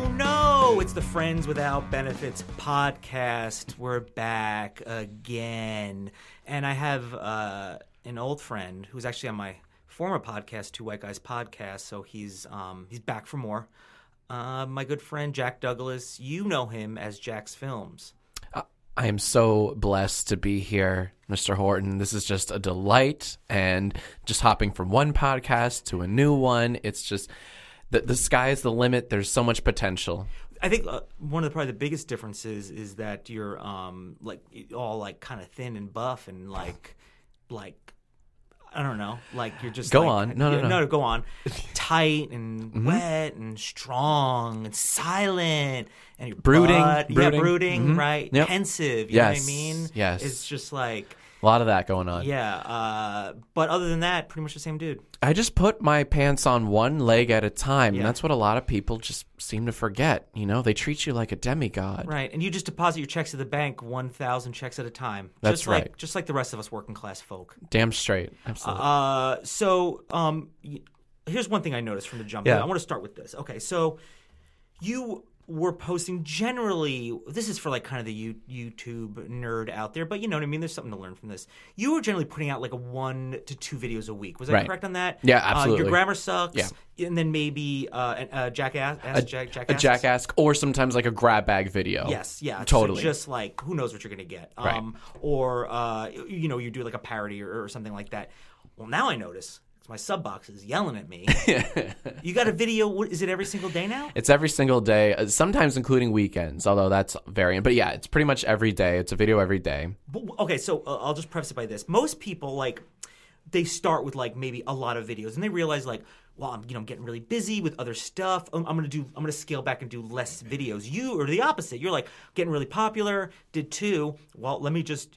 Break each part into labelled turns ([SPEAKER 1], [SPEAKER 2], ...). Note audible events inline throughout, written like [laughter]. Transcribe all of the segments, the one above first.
[SPEAKER 1] Oh no! It's the Friends Without Benefits podcast. We're back again. And I have uh, an old friend who's actually on my former podcast, Two White Guys podcast, so he's um, he's back for more. Uh, my good friend Jack Douglass, you know him as JacksFilms.
[SPEAKER 2] I am so blessed to be here, Mr. Horton. This is just a delight, and just hopping from one podcast to a new one. It's just the the sky is the limit. There's so much potential.
[SPEAKER 1] I think uh, one of the probably the biggest differences is that you're um like all like kind of thin and buff and like like I don't know like you're just
[SPEAKER 2] Go
[SPEAKER 1] like-
[SPEAKER 2] on. No, no, no. Mm-hmm.
[SPEAKER 1] go on [laughs] tight and wet and strong and silent and
[SPEAKER 2] Brooding,
[SPEAKER 1] butt- yeah
[SPEAKER 2] brooding.
[SPEAKER 1] brooding
[SPEAKER 2] Mhm.
[SPEAKER 1] right
[SPEAKER 2] Yep.
[SPEAKER 1] pensive you know what I mean
[SPEAKER 2] yes.
[SPEAKER 1] it's just like
[SPEAKER 2] A lot of that going on.
[SPEAKER 1] yeah uh but other than that pretty much the same dude
[SPEAKER 2] I just put my pants on one leg at a time.
[SPEAKER 1] Yeah.
[SPEAKER 2] And that's what a lot of people just seem to forget. You know, they treat you like a demigod.
[SPEAKER 1] right and you just deposit your checks to the bank one thousand checks at a time
[SPEAKER 2] That's
[SPEAKER 1] just like
[SPEAKER 2] right.
[SPEAKER 1] just like the rest of us working class folk.
[SPEAKER 2] Damn straight. Absolutely.
[SPEAKER 1] Uh, so um, y- here's one thing I noticed from the jump.
[SPEAKER 2] Yeah.
[SPEAKER 1] I want to start with this. Okay, so you were posting generally. This is for like kind of the U- YouTube nerd out there, but you know what I mean. There's something to learn from this. You were generally putting out like a one to two videos a week. Was I
[SPEAKER 2] Right.
[SPEAKER 1] correct on that?
[SPEAKER 2] Yeah,
[SPEAKER 1] Uh, your grammar sucks.
[SPEAKER 2] Yeah.
[SPEAKER 1] and then maybe uh, uh, jackass,
[SPEAKER 2] a,
[SPEAKER 1] jack,
[SPEAKER 2] a
[SPEAKER 1] jackass.
[SPEAKER 2] jackass, or sometimes like a grab bag video.
[SPEAKER 1] Yes, yeah, so
[SPEAKER 2] totally.
[SPEAKER 1] just like who knows what you're gonna get,
[SPEAKER 2] Right.
[SPEAKER 1] um, or uh, you know, you do like a parody or, or something like that. Well, now I notice my sub box is yelling at me. [laughs] you got a video? What, is it every single day now?
[SPEAKER 2] It's every single day, uh, sometimes including weekends, although that's variant. But yeah, it's pretty much every day. It's a video every day.
[SPEAKER 1] But, okay, so uh, I'll just preface it by this: most people like they start with like maybe a lot of videos, and they realize like, well, I'm you know I'm getting really busy with other stuff. I'm, I'm gonna do I'm gonna scale back and do less videos. You are the opposite. You're like getting really popular. Did two. Well, let me just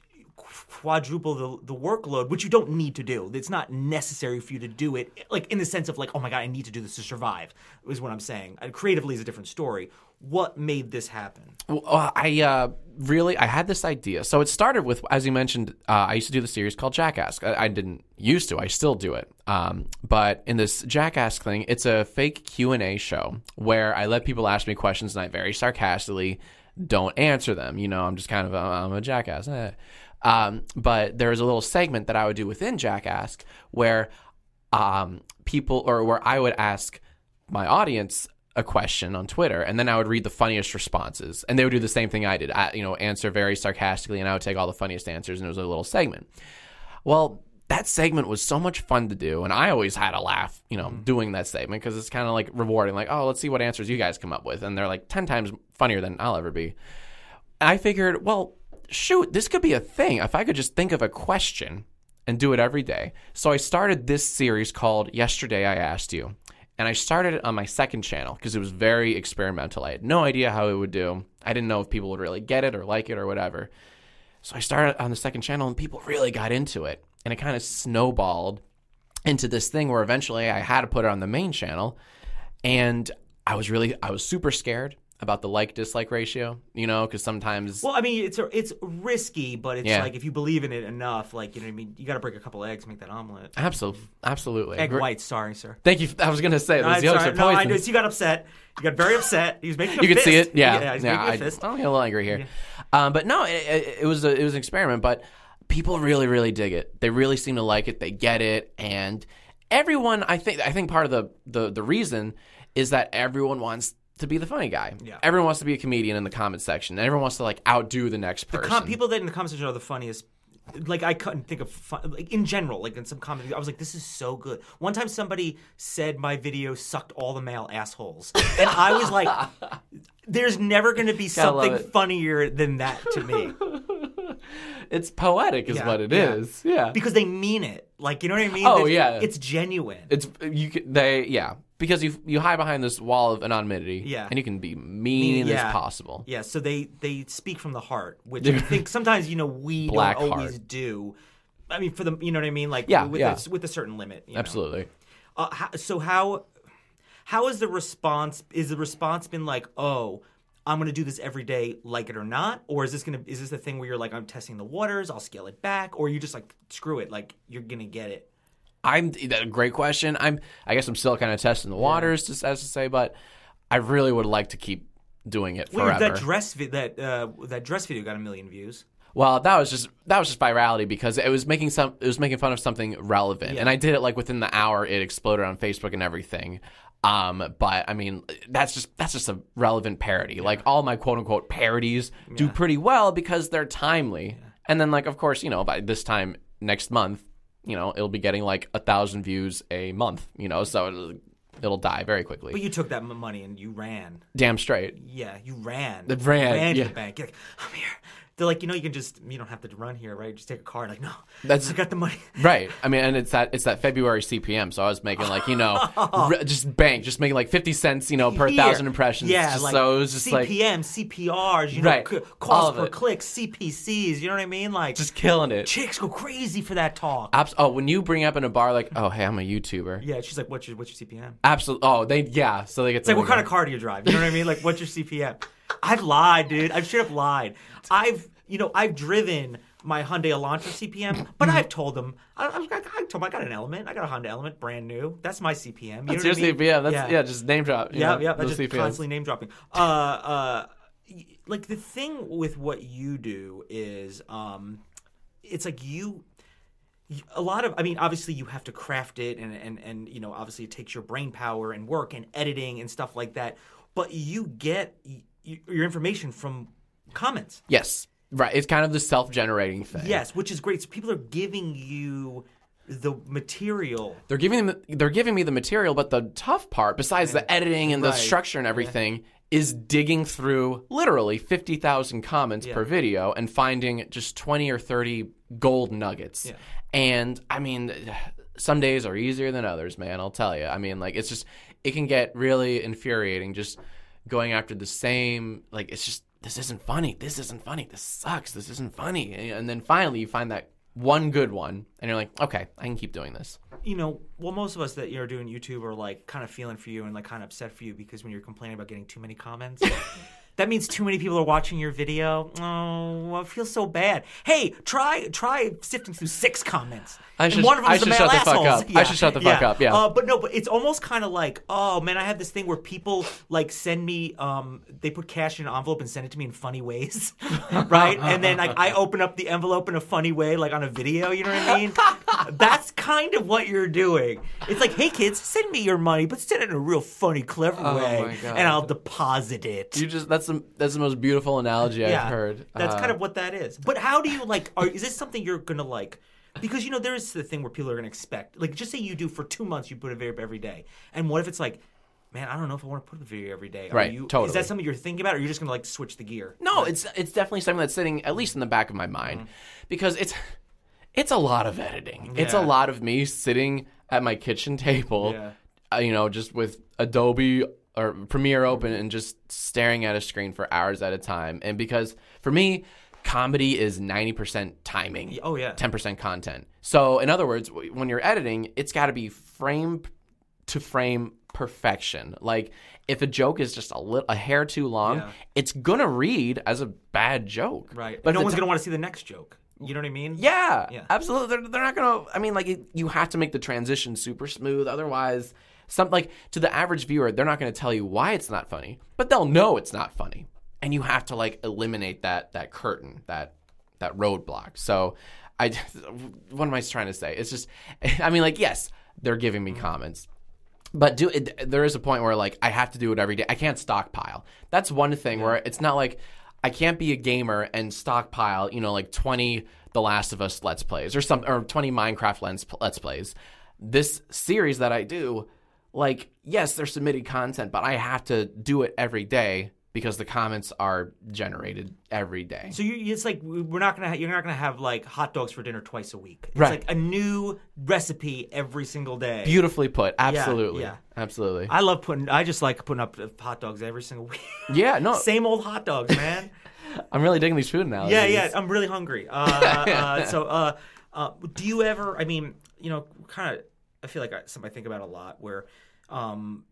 [SPEAKER 1] quadruple the, the workload which you don't need to do it's not necessary for you to do it like in the sense of like oh my god i need to do this to survive is what i'm saying creatively is a different story what made this happen
[SPEAKER 2] Well, uh, I uh, really I had this idea. So it started with, as you mentioned, uh, I used to do the series called JackAsk. I, I didn't used to. I still do it. Um, but in this JackAsk thing, it's a fake Q and A show where I let people ask me questions and I very sarcastically don't answer them. You know, I'm just kind of uh, I'm a jackass. Eh. Um, but there was a little segment that I would do within JackAsk where um, people or where I would ask my audience a question on Twitter, and then I would read the funniest responses, and they would do the same thing I did. I, you know, answer very sarcastically, and I would take all the funniest answers, and it was a little segment. Well, that segment was so much fun to do, and I always had a laugh, you know, doing that segment because it's kind of like rewarding. Like, oh, let's see what answers you guys come up with, and they're like ten times funnier than I'll ever be. I figured, well, shoot, this could be a thing if I could just think of a question and do it every day. So I started this series called Yesterday I Asked You. And I started it on my second channel because it was very experimental. I had no idea how it would do. I didn't know if people would really get it or like it or whatever. So I started on the second channel and people really got into it. And it kind of snowballed into this thing where eventually I had to put it on the main channel. And I was really, I was super scared about the like dislike ratio, you know, because sometimes
[SPEAKER 1] Well, I mean, it's it's risky, but it's
[SPEAKER 2] Yeah.
[SPEAKER 1] like if you believe in it enough, like you know, what I mean, you got to break a couple eggs to make that omelet.
[SPEAKER 2] Absolutely, absolutely.
[SPEAKER 1] Egg whites, sorry, sir.
[SPEAKER 2] Thank you. I was gonna say
[SPEAKER 1] No,
[SPEAKER 2] those
[SPEAKER 1] I'm
[SPEAKER 2] yolks
[SPEAKER 1] sorry. no, I noticed you got upset. You got very upset. He was making a
[SPEAKER 2] you can
[SPEAKER 1] fist.
[SPEAKER 2] see it. Yeah,
[SPEAKER 1] yeah, he's making a
[SPEAKER 2] I,
[SPEAKER 1] fist.
[SPEAKER 2] I'm a little angry here, um, but no, it, it, it was a, it was an experiment. But people really, really dig it. They really seem to like it. They get it, and everyone. I think. I think part of the the the reason is that everyone wants to be the funny guy.
[SPEAKER 1] Yeah.
[SPEAKER 2] Everyone wants to be a comedian in the comment section. And everyone wants to like outdo the next
[SPEAKER 1] The
[SPEAKER 2] person.
[SPEAKER 1] com- people that in the comment section are the funniest. like I couldn't think of fun, like in general, like in some comedy. I was like, this is so good. One time somebody said my video sucked all the male assholes, and I was like, there's never going to be something funnier than that to me [laughs]
[SPEAKER 2] It's poetic, is
[SPEAKER 1] Yeah,
[SPEAKER 2] what it
[SPEAKER 1] yeah.
[SPEAKER 2] is. yeah.
[SPEAKER 1] because they mean it. Like you know what I mean?
[SPEAKER 2] Oh, yeah.
[SPEAKER 1] it's genuine.
[SPEAKER 2] It's you. Can, they yeah because you you hide behind this wall of anonymity.
[SPEAKER 1] Yeah.
[SPEAKER 2] and you can be mean
[SPEAKER 1] Yeah.
[SPEAKER 2] as possible.
[SPEAKER 1] Yeah, so they they speak from the heart, which I think sometimes you know we [laughs]
[SPEAKER 2] Black
[SPEAKER 1] don't always
[SPEAKER 2] heart.
[SPEAKER 1] do. I mean, for the you know what I mean, like
[SPEAKER 2] Yeah,
[SPEAKER 1] with
[SPEAKER 2] yeah.
[SPEAKER 1] A, with a certain limit. you know?
[SPEAKER 2] Absolutely.
[SPEAKER 1] Uh, how, so how how is the response? Is the response been like, oh, I'm going to do this every day, like it or not, or is this going to is this the thing where you're like, I'm testing the waters, I'll scale it back, or you just like screw it, like you're gonna get it.
[SPEAKER 2] I'm that's a great question. I'm I guess I'm still kind of testing the waters, just as to say, but I really would like to keep doing it forever.
[SPEAKER 1] that dress vi- that uh, that dress video got a million views.
[SPEAKER 2] Well, that was just that was just virality because it was making some it was making fun of something relevant, and I did it like within the hour. It exploded on Facebook and everything. Um, but I mean, that's just that's just a relevant parody. Like all my quote unquote parodies do pretty well because they're timely. And then like of course you know by this time next month, you know it'll be getting like a thousand views a month. You know, so it'll, it'll die very quickly.
[SPEAKER 1] But you took that money and you ran.
[SPEAKER 2] Damn straight.
[SPEAKER 1] Yeah, you ran.
[SPEAKER 2] The ran,
[SPEAKER 1] ran
[SPEAKER 2] yeah.
[SPEAKER 1] to the bank. You're like, I'm here. They're like, you know, you can just you don't have to run here, right? Just take a car. Like, no,
[SPEAKER 2] That's- [laughs]
[SPEAKER 1] I got the money.
[SPEAKER 2] Right. I mean, and it's that it's that February CPM. So I was making like you know, [laughs] r- just bank, just making like fifty cents, you know, per
[SPEAKER 1] Here.
[SPEAKER 2] thousand impressions.
[SPEAKER 1] Yeah,
[SPEAKER 2] Just-
[SPEAKER 1] like
[SPEAKER 2] so it was just
[SPEAKER 1] CPM,
[SPEAKER 2] like CPM,
[SPEAKER 1] CPRs, you know,
[SPEAKER 2] Right.
[SPEAKER 1] c- cost per
[SPEAKER 2] it.
[SPEAKER 1] click, CPCs. You know what I mean? Like,
[SPEAKER 2] just killing it.
[SPEAKER 1] chicks go crazy for that talk.
[SPEAKER 2] Abs- oh, when you bring up in a bar like, oh, hey, I'm a YouTuber.
[SPEAKER 1] yeah, she's like, what's your what's your CPM?
[SPEAKER 2] Absolutely. Oh, they yeah. So they get
[SPEAKER 1] It's like, what kind of car do you drive? You know what I mean? Like, what's your CPM? I've lied, dude. I've straight up lied. I've, you know, I've driven my Hyundai Elantra CPM, but I've told them, I, I, I told them I got an Element. I got a Honda Element, brand new. That's my CPM. You
[SPEAKER 2] That's your
[SPEAKER 1] I mean?
[SPEAKER 2] CPM. That's yeah. just name drop.
[SPEAKER 1] Yeah,
[SPEAKER 2] know,
[SPEAKER 1] yeah. That's just
[SPEAKER 2] CPMs.
[SPEAKER 1] constantly name dropping. Uh, uh, like the thing with what you do is, um, it's like you. a lot of, I mean, obviously you have to craft it, and and and you know, obviously it takes your brain power and work and editing and stuff like that. But you get y- your information from comments.
[SPEAKER 2] Yes. Right. It's kind of the self-generating thing.
[SPEAKER 1] Yes, which is great. So people are giving you the material.
[SPEAKER 2] They're giving them, they're giving me the material, but the tough part, besides the editing and the
[SPEAKER 1] Right.
[SPEAKER 2] structure and everything, is digging through literally fifty thousand comments per video and finding just twenty or thirty gold nuggets.
[SPEAKER 1] Yeah.
[SPEAKER 2] And I mean, some days are easier than others, man. I'll tell you. I mean, like it's just it can get really infuriating just going after the same. Like it's just this isn't funny. This isn't funny. This sucks. This isn't funny. And then finally you find that one good one, and you're like, okay, I can keep doing this.
[SPEAKER 1] you know, well, most of us that are doing YouTube are like kind of feeling for you and like kind of upset for you because when you're complaining about getting too many comments, [laughs] that means too many people are watching your video. Oh, I feel so bad. Hey, try try sifting through six comments.
[SPEAKER 2] I
[SPEAKER 1] And
[SPEAKER 2] should-
[SPEAKER 1] one of them is the male
[SPEAKER 2] shut the fuck
[SPEAKER 1] assholes.
[SPEAKER 2] up. I should shut the fuck up, yeah.
[SPEAKER 1] Uh, but no, but it's almost kind of like, oh man, I have this thing where people like send me, um, they put cash in an envelope and send it to me in funny ways, [laughs] right? And then like I open up the envelope in a funny way, like on a video. You know what I mean? [laughs] That's kind of what you're doing. It's like, hey kids, send me your money, but send it in a real funny, clever
[SPEAKER 2] Oh,
[SPEAKER 1] way,
[SPEAKER 2] my God.
[SPEAKER 1] and I'll deposit it.
[SPEAKER 2] You just that's the that's the most beautiful analogy I've heard.
[SPEAKER 1] That's
[SPEAKER 2] Uh,
[SPEAKER 1] kind of what that is. But how do you like? Are, is this something you're gonna like? Because you know there is the thing where people are gonna expect. Like, just say you do for two months, you put a video up every day, and what if it's like, man, I don't know if I want to put a video every day. Are
[SPEAKER 2] Right,
[SPEAKER 1] You, Is that something you're thinking about, or you're just gonna like switch the gear?
[SPEAKER 2] No, it's it's definitely something that's sitting at least in the back of my mind
[SPEAKER 1] Mm-hmm.
[SPEAKER 2] because it's it's a lot of editing. It's a lot of me sitting at my kitchen table,
[SPEAKER 1] Yeah.
[SPEAKER 2] uh, you know, just with Adobe or Premiere open and just staring at a screen for hours at a time. And because for me, comedy is 90% timing.
[SPEAKER 1] Oh yeah.
[SPEAKER 2] 10% content. So, in other words, when you're editing, it's got to be frame to frame perfection. Like, if a joke is just a little a hair too long,
[SPEAKER 1] Yeah.
[SPEAKER 2] it's gonna read as a bad joke.
[SPEAKER 1] Right.
[SPEAKER 2] But
[SPEAKER 1] no one's
[SPEAKER 2] ti-
[SPEAKER 1] gonna want to see the next joke. You know what I mean?
[SPEAKER 2] Yeah,
[SPEAKER 1] Yeah.
[SPEAKER 2] absolutely. They're, they're not gonna. I mean, like it, you have to make the transition super smooth. Otherwise, some like to the average viewer, they're not gonna tell you why it's not funny, but they'll know it's not funny, and you have to like eliminate that that curtain that that roadblock. So, I [laughs] what am I trying to say? It's just, [laughs] I mean, like yes, they're giving me mm-hmm. comments. But do it, there is a point where like I have to do it every day. I can't stockpile. That's one thing where it's not like I can't be a gamer and stockpile, you know, like 20 The Last of Us Let's Plays or some or 20 Minecraft Let's Plays. This series that I do, like, yes, they're submitted content, but I have to do it every day because the comments are generated every day.
[SPEAKER 1] So you, it's like we're not gonna ha- you're not gonna have like hot dogs for dinner twice a week. It's
[SPEAKER 2] Right.
[SPEAKER 1] like a new recipe every single day.
[SPEAKER 2] Beautifully put. Absolutely.
[SPEAKER 1] yeah.
[SPEAKER 2] Absolutely.
[SPEAKER 1] I love putting. I just like putting up hot dogs every single week.
[SPEAKER 2] yeah, no, [laughs]
[SPEAKER 1] Same old hot dogs, man. [laughs]
[SPEAKER 2] I'm really digging these food analogies.
[SPEAKER 1] yeah, yeah. I'm really hungry. Uh, uh, so, uh, uh, do you ever? I mean, you know, kind of. I feel like I, something I think about a lot where. Um,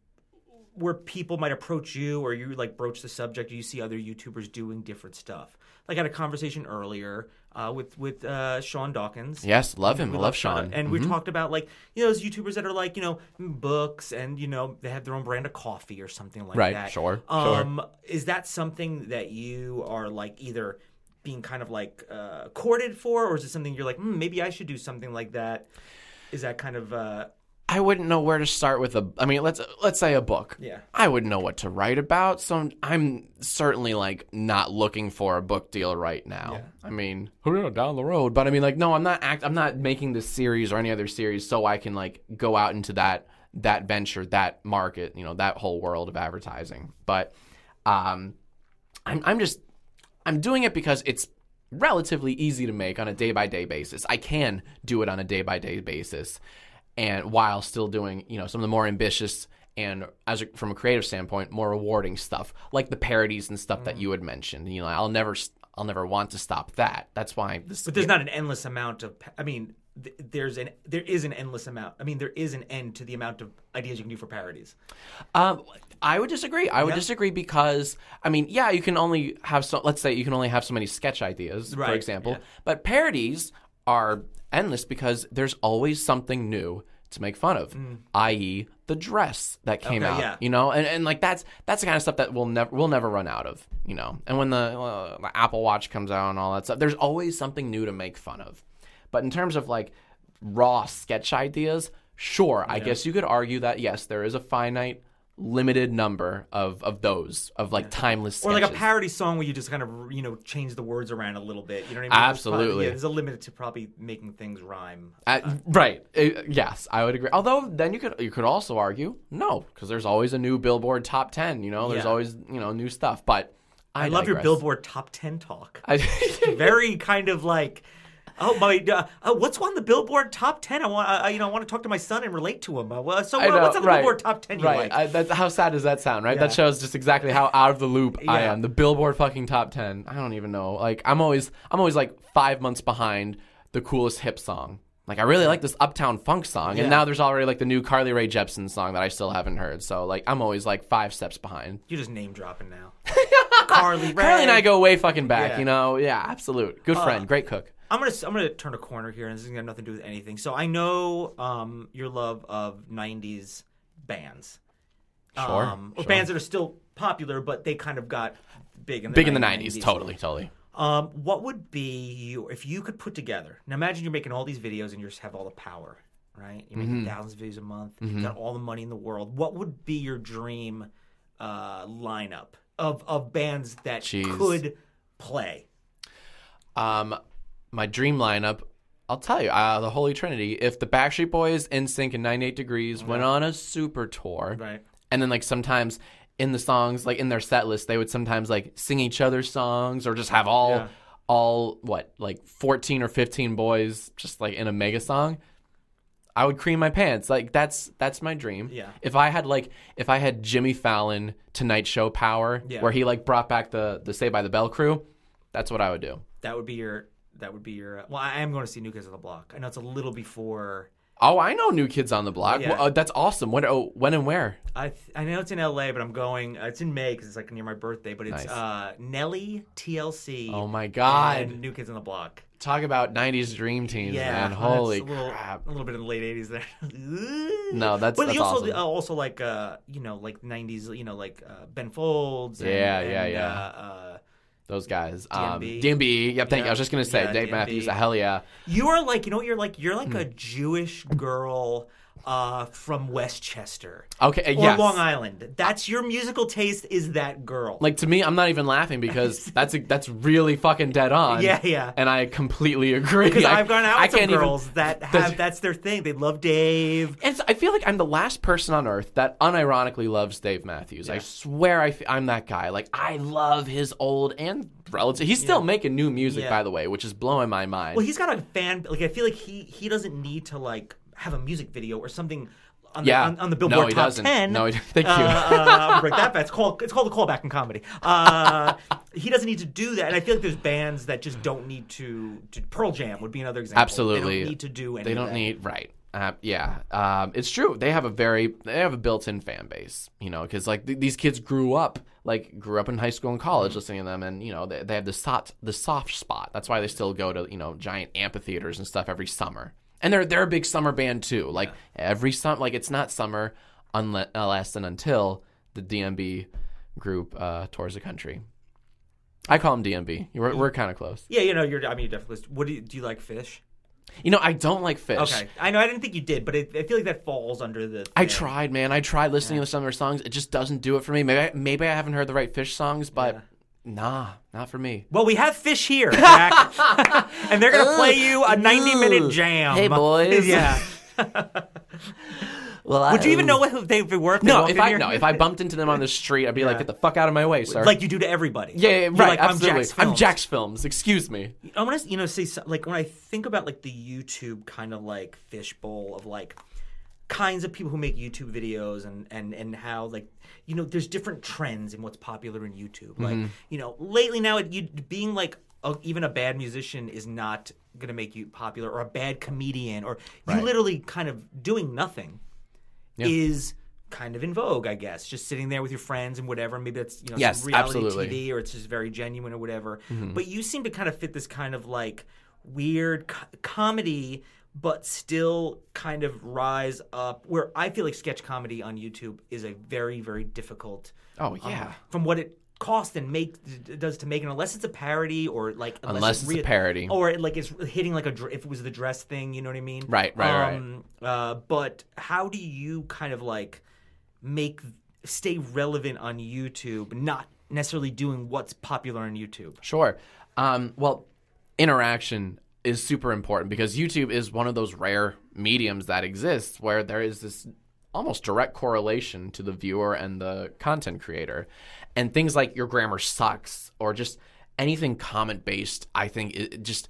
[SPEAKER 1] where people might approach you or you like broach the subject or you see other YouTubers doing different stuff. Like I had a conversation earlier uh, with with uh, Sean Dawkins.
[SPEAKER 2] Yes, love him.
[SPEAKER 1] We
[SPEAKER 2] I love Sean.
[SPEAKER 1] And
[SPEAKER 2] Mhm.
[SPEAKER 1] we talked about like you know those YouTubers that are like you know books and you know they have their own brand of coffee or something like
[SPEAKER 2] Right,
[SPEAKER 1] that.
[SPEAKER 2] sure, sure.
[SPEAKER 1] Um, is that something that you are like either being kind of like uh, courted for, or is it something you're like hmm, maybe I should do something like that? Is that kind of uh,
[SPEAKER 2] I wouldn't know where to start with a. I mean, let's let's say a book.
[SPEAKER 1] yeah?
[SPEAKER 2] I wouldn't know what to write about, so I'm certainly like not looking for a book deal right now.
[SPEAKER 1] Yeah.
[SPEAKER 2] I mean, who yeah, down the road, but I mean, like, no, I'm not. Act, I'm not making this series or any other series so I can like go out into that that venture, that market, you know, that whole world of advertising. But um, I'm I'm just I'm doing it because it's relatively easy to make on a day by day basis. I can do it on a day by day basis, and while still doing you know some of the more ambitious and as a, from a creative standpoint more rewarding stuff like the parodies and stuff that mm. you had mentioned. You know, I'll never I'll never want to stop that. That's why this.
[SPEAKER 1] But there's not an endless amount of. I mean, th- there's an there is an endless amount. I mean, there is an end to the amount of ideas you can do for parodies.
[SPEAKER 2] Um, I would disagree. I would
[SPEAKER 1] Yeah.
[SPEAKER 2] disagree because I mean, yeah, you can only have so. Let's say you can only have so many sketch ideas, for example.
[SPEAKER 1] yeah.
[SPEAKER 2] But parodies are endless because there's always something new to make fun of, i.e., the dress that came
[SPEAKER 1] Mm. Okay,
[SPEAKER 2] out.
[SPEAKER 1] yeah.
[SPEAKER 2] You know, and, and like that's that's the kind of stuff that we'll never we'll never run out of. You know, and when the, uh, the Apple Watch comes out and all that stuff, there's always something new to make fun of. But in terms of like raw sketch ideas, sure, I guess you could argue that yes, there is a finite, limited number of of those of like timeless
[SPEAKER 1] Or like a parody song where you just kind of you know change the words around a little bit. You know what I mean? Probably-
[SPEAKER 2] Absolutely.
[SPEAKER 1] yeah, there's a limit to probably making things rhyme.
[SPEAKER 2] Uh, right. Uh, yes, I would agree. Although then you could you could also argue no, because there's always a new Billboard top ten. You know, there's
[SPEAKER 1] Yeah.
[SPEAKER 2] always you know new stuff. But I,
[SPEAKER 1] I love your. Billboard top ten talk.
[SPEAKER 2] I, [laughs]
[SPEAKER 1] Very kind of like. Oh my! Uh, uh, what's on the Billboard top ten? I want, uh, you know, I want to talk to my son and relate to him. Uh, well, so, uh,
[SPEAKER 2] know,
[SPEAKER 1] what's on the
[SPEAKER 2] right,
[SPEAKER 1] Billboard top ten? You
[SPEAKER 2] right.
[SPEAKER 1] like?
[SPEAKER 2] I, that's, how sad does that sound? Right.
[SPEAKER 1] Yeah.
[SPEAKER 2] That shows just exactly how out of the loop I am. The Billboard fucking top ten. I don't even know. Like I'm always I'm always like five months behind the coolest hip song. Like I really like this Uptown Funk song,
[SPEAKER 1] Yeah.
[SPEAKER 2] and now there's already like the new Carly Rae Jepsen song that I still haven't heard. So like I'm always like five steps behind.
[SPEAKER 1] You're just name dropping now. [laughs] Carly Rae.
[SPEAKER 2] Carly and I go way fucking back,
[SPEAKER 1] Yeah.
[SPEAKER 2] you know. Yeah, absolute. Good friend, great cook.
[SPEAKER 1] I'm gonna I'm gonna turn a corner here, and this is gonna have nothing to do with anything. So I know um, your love of '90s bands,
[SPEAKER 2] Sure,
[SPEAKER 1] um, or
[SPEAKER 2] sure.
[SPEAKER 1] bands that are still popular, but they kind of got big in the
[SPEAKER 2] Big in the
[SPEAKER 1] 90s.
[SPEAKER 2] '90s, totally, totally.
[SPEAKER 1] Um, what would be you if you could put together? Now imagine you're making all these videos and you just have all the power, right? You're
[SPEAKER 2] Mm-hmm.
[SPEAKER 1] making thousands of videos a month, you got all the money in the world. What would be your dream uh, lineup of of bands that
[SPEAKER 2] Jeez.
[SPEAKER 1] could play?
[SPEAKER 2] Um, my dream lineup. I'll tell you, uh, the Holy Trinity. If the Backstreet Boys, NSYNC, and 98 Degrees went on a super tour,
[SPEAKER 1] Right.
[SPEAKER 2] and then like sometimes in the songs, like in their set list, they would sometimes like sing each other's songs or just have all
[SPEAKER 1] Yeah.
[SPEAKER 2] all what like 14 or 15 boys just like in a mega song. I would cream my pants. Like that's that's my dream.
[SPEAKER 1] Yeah.
[SPEAKER 2] If I had like if I had Jimmy Fallon Tonight Show power,
[SPEAKER 1] Yeah.
[SPEAKER 2] where he like brought back the the Saved by the Bell crew, that's what I would do.
[SPEAKER 1] That would be your. That would be your. Well, I am going to see New Kids on the Block. I know it's a little before.
[SPEAKER 2] Oh, I know New Kids on the Block.
[SPEAKER 1] Yeah.
[SPEAKER 2] Well, uh, that's awesome. When oh, when and where?
[SPEAKER 1] I th- I know it's in L.A., but I'm going. Uh, it's in May because it's like near my birthday. But it's
[SPEAKER 2] Nice.
[SPEAKER 1] uh, Nelly, TLC.
[SPEAKER 2] Oh my God.
[SPEAKER 1] New Kids on the Block.
[SPEAKER 2] Talk about '90s dream teams,
[SPEAKER 1] Yeah,
[SPEAKER 2] man. Holy
[SPEAKER 1] a little,
[SPEAKER 2] crap!
[SPEAKER 1] A little bit in the late '80s there. [laughs]
[SPEAKER 2] No, that's-
[SPEAKER 1] But
[SPEAKER 2] that's
[SPEAKER 1] you also
[SPEAKER 2] awesome.
[SPEAKER 1] uh, also like uh, you know like '90s you know like uh, Ben Folds. And,
[SPEAKER 2] Yeah, yeah,
[SPEAKER 1] and,
[SPEAKER 2] yeah. Those guys. Um,
[SPEAKER 1] DMB.
[SPEAKER 2] DMB. Yep. Thank you. I was just gonna say
[SPEAKER 1] Yeah,
[SPEAKER 2] Dave
[SPEAKER 1] DMB.
[SPEAKER 2] Matthews. Hell yeah.
[SPEAKER 1] You are like, you know, what you're like, you're
[SPEAKER 2] Hmm.
[SPEAKER 1] like a Jewish girl uh, from Westchester
[SPEAKER 2] Okay,
[SPEAKER 1] or
[SPEAKER 2] yes.
[SPEAKER 1] Long Island. That's your musical taste. Is that girl?
[SPEAKER 2] Like to me, I'm not even laughing because [laughs] that's a, that's really fucking dead on.
[SPEAKER 1] Yeah, yeah.
[SPEAKER 2] And I completely agree.
[SPEAKER 1] because
[SPEAKER 2] I,
[SPEAKER 1] I've gone out
[SPEAKER 2] I
[SPEAKER 1] with some
[SPEAKER 2] can't even-
[SPEAKER 1] girls that [laughs] have that's their thing. They love Dave.
[SPEAKER 2] And so I feel like I'm the last person on earth that unironically loves Dave Matthews. I swear I am that guy. Like I love his old and relative. He's still making new music,
[SPEAKER 1] Yeah.
[SPEAKER 2] by the way, which is blowing my mind.
[SPEAKER 1] Well, he's got a fan. Like I feel like he he doesn't need to like have a music video or something. On the, on, on the
[SPEAKER 2] No,
[SPEAKER 1] Billboard
[SPEAKER 2] he
[SPEAKER 1] Top
[SPEAKER 2] doesn't.
[SPEAKER 1] Ten.
[SPEAKER 2] No, he- doesn't. [laughs] thank you.
[SPEAKER 1] Uh, uh, break that back. It's called it's called a callback in comedy. Uh, he doesn't need to do that, and I feel like there's bands that just don't need to. to Pearl Jam would be another example.
[SPEAKER 2] Absolutely.
[SPEAKER 1] they don't need to do. Any
[SPEAKER 2] they don't need right. Uh, yeah, um, it's true. They have a very they have a built-in fan base, you know, because like th- these kids grew up like grew up in high school and college listening to them, and you know they, they have the soft the soft spot. That's why they still go to you know giant amphitheaters and stuff every summer. And they're they're a big summer band too. Like every summer, like it's not summer unless, unless and until the DMB group uh, tours the country. I call them DMB. We're, we're kind of close.
[SPEAKER 1] Yeah, you know, you're. I mean, you definitely. What do you do? You like Phish?
[SPEAKER 2] You know, I don't like Phish.
[SPEAKER 1] Okay, I know. I didn't think you did, but it, I feel like that falls under the.
[SPEAKER 2] I tried, man. I tried listening to some of their songs. It just doesn't do it for me. Maybe I, maybe I haven't heard the right Phish songs, but
[SPEAKER 1] Yeah.
[SPEAKER 2] Nah, not for me.
[SPEAKER 1] Well, we have Phish here, [laughs] Jack, and they're gonna play you a ninety-minute jam.
[SPEAKER 2] Hey, boys.
[SPEAKER 1] yeah. [laughs]
[SPEAKER 2] Well,
[SPEAKER 1] Would you even know if they were? If they
[SPEAKER 2] No, if I no, if I bumped into them on the street, I'd be like, "Get the fuck out of my way, sir!"
[SPEAKER 1] like you do to everybody.
[SPEAKER 2] yeah, yeah, right,
[SPEAKER 1] like, I'm
[SPEAKER 2] absolutely.
[SPEAKER 1] Jack's
[SPEAKER 2] I'm JacksFilms. Excuse me.
[SPEAKER 1] I want to, you know, say like when I think about like the YouTube kind of like fishbowl of like kinds of people who make YouTube videos and and and how like you know there's different trends in what's popular in YouTube.
[SPEAKER 2] Mm-hmm.
[SPEAKER 1] Like you know lately now it, you being like a, even a bad musician is not gonna make you popular or a bad comedian or you
[SPEAKER 2] Right.
[SPEAKER 1] literally kind of doing nothing is kind of in vogue, I guess. Just sitting there with your friends and whatever. Maybe that's you know
[SPEAKER 2] Yes,
[SPEAKER 1] reality
[SPEAKER 2] absolutely.
[SPEAKER 1] TV or it's just very genuine or whatever.
[SPEAKER 2] Mm-hmm.
[SPEAKER 1] But you seem to kind of fit this kind of like weird co- comedy, but still kind of rise up. Where I feel like sketch comedy on YouTube is a very very difficult.
[SPEAKER 2] Oh
[SPEAKER 1] um,
[SPEAKER 2] yeah.
[SPEAKER 1] from what it costs and make does to make it unless it's a parody or like
[SPEAKER 2] Unless it's a parody.
[SPEAKER 1] or it, like it's hitting like a dr- if it was the dress thing you know what i mean
[SPEAKER 2] Right, right, right.
[SPEAKER 1] um, uh, but how do you kind of like make stay relevant on youtube not necessarily doing what's popular on youtube
[SPEAKER 2] Sure. Um, well, interaction is super important because YouTube is one of those rare mediums that exists where there is this almost direct correlation to the viewer and the content creator. And things like your grammar sucks or just anything comment based, I think it just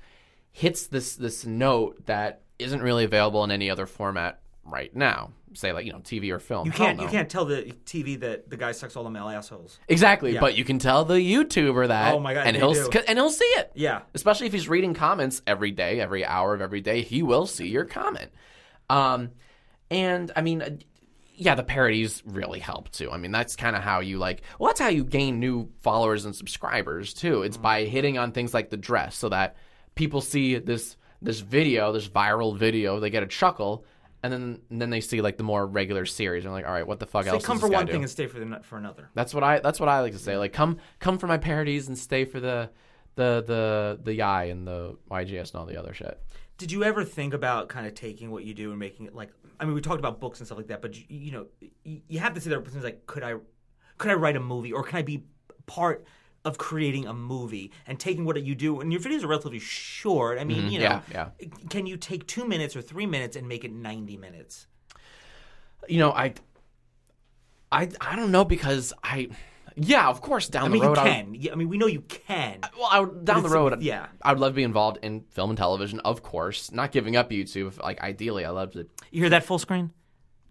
[SPEAKER 2] hits this this note that isn't really available in any other format right now. Say like, you know, TV or film.
[SPEAKER 1] you can't you can't tell the tv that the guy sucks all the male assholes
[SPEAKER 2] Exactly,
[SPEAKER 1] Yeah.
[SPEAKER 2] but you can tell the YouTuber that.
[SPEAKER 1] Oh my God,
[SPEAKER 2] and
[SPEAKER 1] they
[SPEAKER 2] he'll
[SPEAKER 1] do.
[SPEAKER 2] and he'll see it.
[SPEAKER 1] yeah
[SPEAKER 2] Especially if he's reading comments every day, every hour of every day, he will see your comment. Um, and I mean, uh, yeah, the parodies really help too. I mean, that's kind of how you like. Well, that's how you gain new followers and subscribers too. It's by hitting on things like the dress, so that people see this this video, this viral video, they get a chuckle. And then, and then they see like the more regular series, and they're like, all right, what the fuck
[SPEAKER 1] they
[SPEAKER 2] else?
[SPEAKER 1] come
[SPEAKER 2] does
[SPEAKER 1] for one
[SPEAKER 2] do?
[SPEAKER 1] thing and stay for the for another
[SPEAKER 2] That's what I. That's what I like to say. Like, come, come for my parodies and stay for the, the, the, the YIAY and the YGS and all the other shit.
[SPEAKER 1] Did you ever think about kind of taking what you do and making it like? I mean, we talked about books and stuff like that, but you, you know, you, you have to sit there. Things like, could I, could I write a movie, or can I be part of creating a movie and taking what you do? And your videos are relatively short. I mean, you know,
[SPEAKER 2] Mm-hmm. Yeah,
[SPEAKER 1] can you take two minutes or three minutes and make it ninety minutes?
[SPEAKER 2] You know, I, I, I don't know because I, yeah, of course, down
[SPEAKER 1] I mean,
[SPEAKER 2] the road,
[SPEAKER 1] you
[SPEAKER 2] I would-
[SPEAKER 1] can. Yeah, I mean, we know you can.
[SPEAKER 2] well, I would, down the road,
[SPEAKER 1] yeah.
[SPEAKER 2] I would love to be involved in film and television, of course. Not giving up YouTube. Like, ideally, I love to
[SPEAKER 1] You hear that Fullscreen?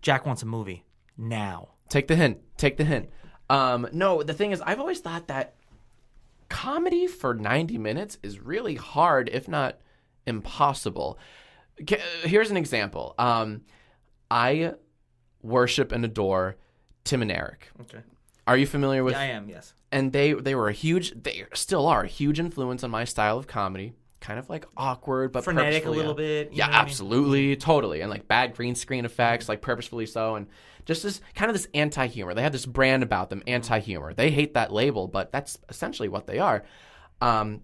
[SPEAKER 1] Jack wants a movie now.
[SPEAKER 2] Take the hint. Take the hint. Um, no, the thing is, I've always thought that comedy for 90 minutes is really hard, if not impossible. Here's an example. Um, I worship and adore Tim and Eric.
[SPEAKER 1] Okay.
[SPEAKER 2] Are you familiar with?
[SPEAKER 1] I am. Yes.
[SPEAKER 2] and they they were a huge. They still are a huge influence on my style of comedy. Kind of like awkward, but
[SPEAKER 1] Frenetic a little bit.
[SPEAKER 2] yeah,
[SPEAKER 1] what I mean?
[SPEAKER 2] absolutely, totally, and like bad green screen effects, like purposefully so, and just this kind of this anti-humor. They have this brand about them, anti-humor. They hate that label, but that's essentially what they are. Um,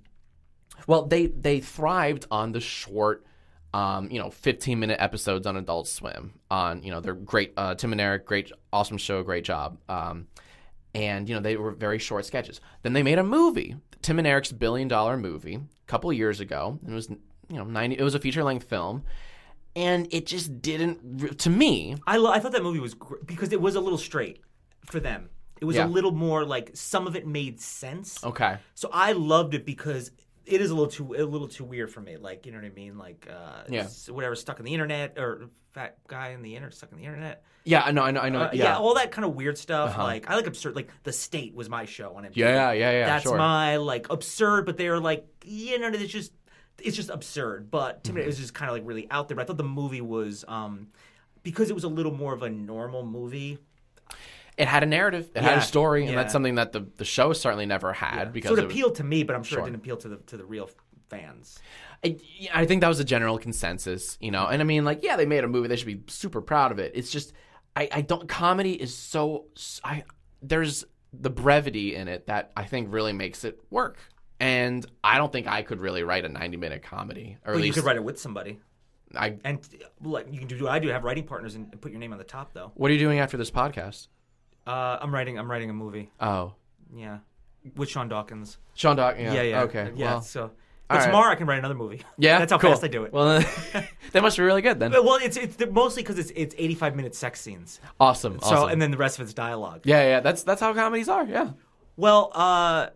[SPEAKER 2] well, they they thrived on the short, um, you know, 15 minute episodes on Adult Swim. On you know, they're great. Uh, Tim and Eric, great, awesome show, great job. Um, and you know, they were very short sketches. Then they made a movie, Tim and Eric's billion dollar movie, couple years ago. It was you know 90. It was a feature length film. And it just didn't, to me.
[SPEAKER 1] I lo- I thought that movie was gr- because it was a little straight for them. It was
[SPEAKER 2] Yeah.
[SPEAKER 1] a little more like some of it made sense.
[SPEAKER 2] Okay.
[SPEAKER 1] So I loved it because it is a little too a little too weird for me. Like you know what I mean? Like uh,
[SPEAKER 2] Yeah.
[SPEAKER 1] whatever stuck in the internet or fat guy in the internet stuck in the internet.
[SPEAKER 2] Yeah, I know, I know, I know.
[SPEAKER 1] Uh, yeah.
[SPEAKER 2] yeah.
[SPEAKER 1] all that kind of weird stuff. Like I like absurd. Like the state was my show on MTV.
[SPEAKER 2] Yeah, yeah, yeah,
[SPEAKER 1] That's
[SPEAKER 2] sure.
[SPEAKER 1] my like absurd, but they're like you know it's just it's just absurd. But to
[SPEAKER 2] Mm-hmm.
[SPEAKER 1] it was just kind of like really out there. But I thought the movie was um because it was a little more of a normal movie.
[SPEAKER 2] It had a narrative, it had a story, and
[SPEAKER 1] yeah.
[SPEAKER 2] that's something that the, the show certainly never had because
[SPEAKER 1] so it
[SPEAKER 2] it was-
[SPEAKER 1] appealed to me, but I'm sure,
[SPEAKER 2] Sure.
[SPEAKER 1] it didn't appeal to the to the real fans.
[SPEAKER 2] I, I think that was a general consensus, you know. And I mean, like, yeah, they made a movie; they should be super proud of it. It's just, I, I don't. Comedy is so, I there's the brevity in it that I think really makes it work. And I don't think I could really write a 90 minute comedy, or
[SPEAKER 1] Well, you could write it with somebody,
[SPEAKER 2] I.
[SPEAKER 1] and like you can do what I do, have writing partners and put your name on the top. Though
[SPEAKER 2] What are you doing after this podcast?
[SPEAKER 1] Uh, I'm writing, I'm writing a movie.
[SPEAKER 2] Oh,
[SPEAKER 1] Yeah, with Sean Dawkins.
[SPEAKER 2] Sean Doc. Yeah,
[SPEAKER 1] Yeah, yeah,
[SPEAKER 2] Okay.
[SPEAKER 1] yeah.
[SPEAKER 2] Well,
[SPEAKER 1] so, but
[SPEAKER 2] right.
[SPEAKER 1] tomorrow I can write another movie. [laughs]
[SPEAKER 2] yeah.
[SPEAKER 1] that's how
[SPEAKER 2] cool.
[SPEAKER 1] fast I do it.
[SPEAKER 2] Well, [laughs] that must be really good then.
[SPEAKER 1] Well, it's it's mostly because it's it's 85 minute sex scenes.
[SPEAKER 2] Awesome.
[SPEAKER 1] So
[SPEAKER 2] awesome.
[SPEAKER 1] and then the rest of it's dialogue.
[SPEAKER 2] yeah, yeah. That's that's how comedies are. Yeah.
[SPEAKER 1] Well, uh,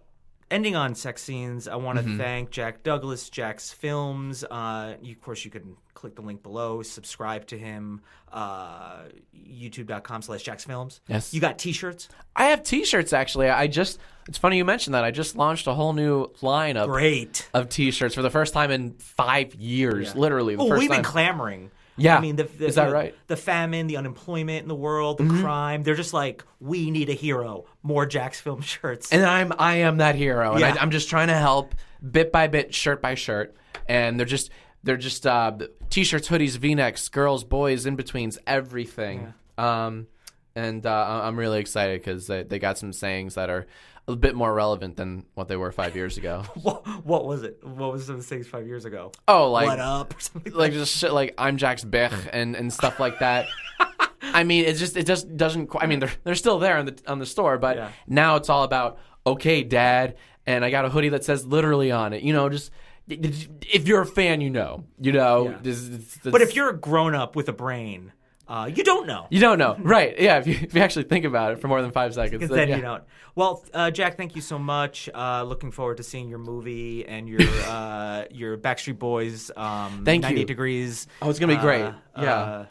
[SPEAKER 1] ending on sex scenes, I want to
[SPEAKER 2] Mm-hmm.
[SPEAKER 1] thank Jack Douglass, Jack's Films. Uh, you, of course, you can click the link below, subscribe to him. Uh, YouTube.com slash JacksFilms.
[SPEAKER 2] Yes.
[SPEAKER 1] You got T-shirts.
[SPEAKER 2] I have T-shirts actually. I just it's funny you mentioned that. I just launched a whole new lineup
[SPEAKER 1] Great.
[SPEAKER 2] of T-shirts for the first time in five years. Literally, the
[SPEAKER 1] Oh, we've
[SPEAKER 2] time.
[SPEAKER 1] been clamoring.
[SPEAKER 2] Yeah.
[SPEAKER 1] I mean, the, the,
[SPEAKER 2] Is that
[SPEAKER 1] the-
[SPEAKER 2] right? Mm-hmm.
[SPEAKER 1] The famine, the unemployment in the world, the crime. They're just like, we need a hero. More Jack's Film [laughs] shirts.
[SPEAKER 2] and I'm I am that hero, and
[SPEAKER 1] Yeah.
[SPEAKER 2] I, I'm just trying to help bit by bit, shirt by shirt, and they're just they're just uh, T-shirts, hoodies, V-necks, girls, boys, in betweens, everything. Um, and uh, I'm really excited because they, they got some sayings that are a bit more relevant than what they were five years ago. [laughs]
[SPEAKER 1] what, what was it? What was those things five years ago?
[SPEAKER 2] Oh, like
[SPEAKER 1] what up? Or something
[SPEAKER 2] like just shit like I'm Jack's Bech hmm. and, and stuff like that. [laughs] I mean, it just it just doesn't. qu- I mean, they're they're still there on the on the store, but
[SPEAKER 1] Yeah.
[SPEAKER 2] now it's all about okay, Dad, and I got a hoodie that says literally on it. You know, just if you're a fan, you know, you know.
[SPEAKER 1] Yeah. But if you're a grown up with a brain, uh, you don't know.
[SPEAKER 2] you don't know, [laughs] right? Yeah, if you if you actually think about it for more than five seconds, then,
[SPEAKER 1] then
[SPEAKER 2] yeah.
[SPEAKER 1] you don't. Well, uh, Jack, thank you so much. Uh, looking forward to seeing your movie and your [laughs] uh, your Backstreet Boys. Um,
[SPEAKER 2] Thank
[SPEAKER 1] 98
[SPEAKER 2] you.
[SPEAKER 1] degrees.
[SPEAKER 2] Oh, it's gonna be great.
[SPEAKER 1] Uh,
[SPEAKER 2] Yeah.
[SPEAKER 1] uh,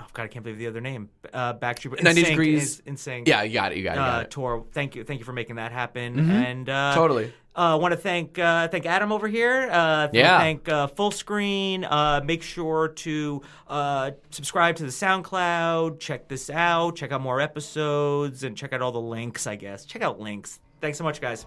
[SPEAKER 1] oh God, I can't believe the other name. Uh, Backstreet Boys.
[SPEAKER 2] 90
[SPEAKER 1] NSYNC
[SPEAKER 2] degrees.
[SPEAKER 1] NSYNC.
[SPEAKER 2] Yeah, you got it. You got it. You got
[SPEAKER 1] Uh,
[SPEAKER 2] it.
[SPEAKER 1] tour. Thank you. Thank you for making that happen. And uh,
[SPEAKER 2] Totally.
[SPEAKER 1] I uh, want to thank uh, thank Adam over here. Uh,
[SPEAKER 2] Yeah.
[SPEAKER 1] Thank uh, Fullscreen. Uh, make sure to uh, subscribe to the SoundCloud. Check this out. Check out more episodes and check out all the links. I guess check out links. Thanks so much, guys.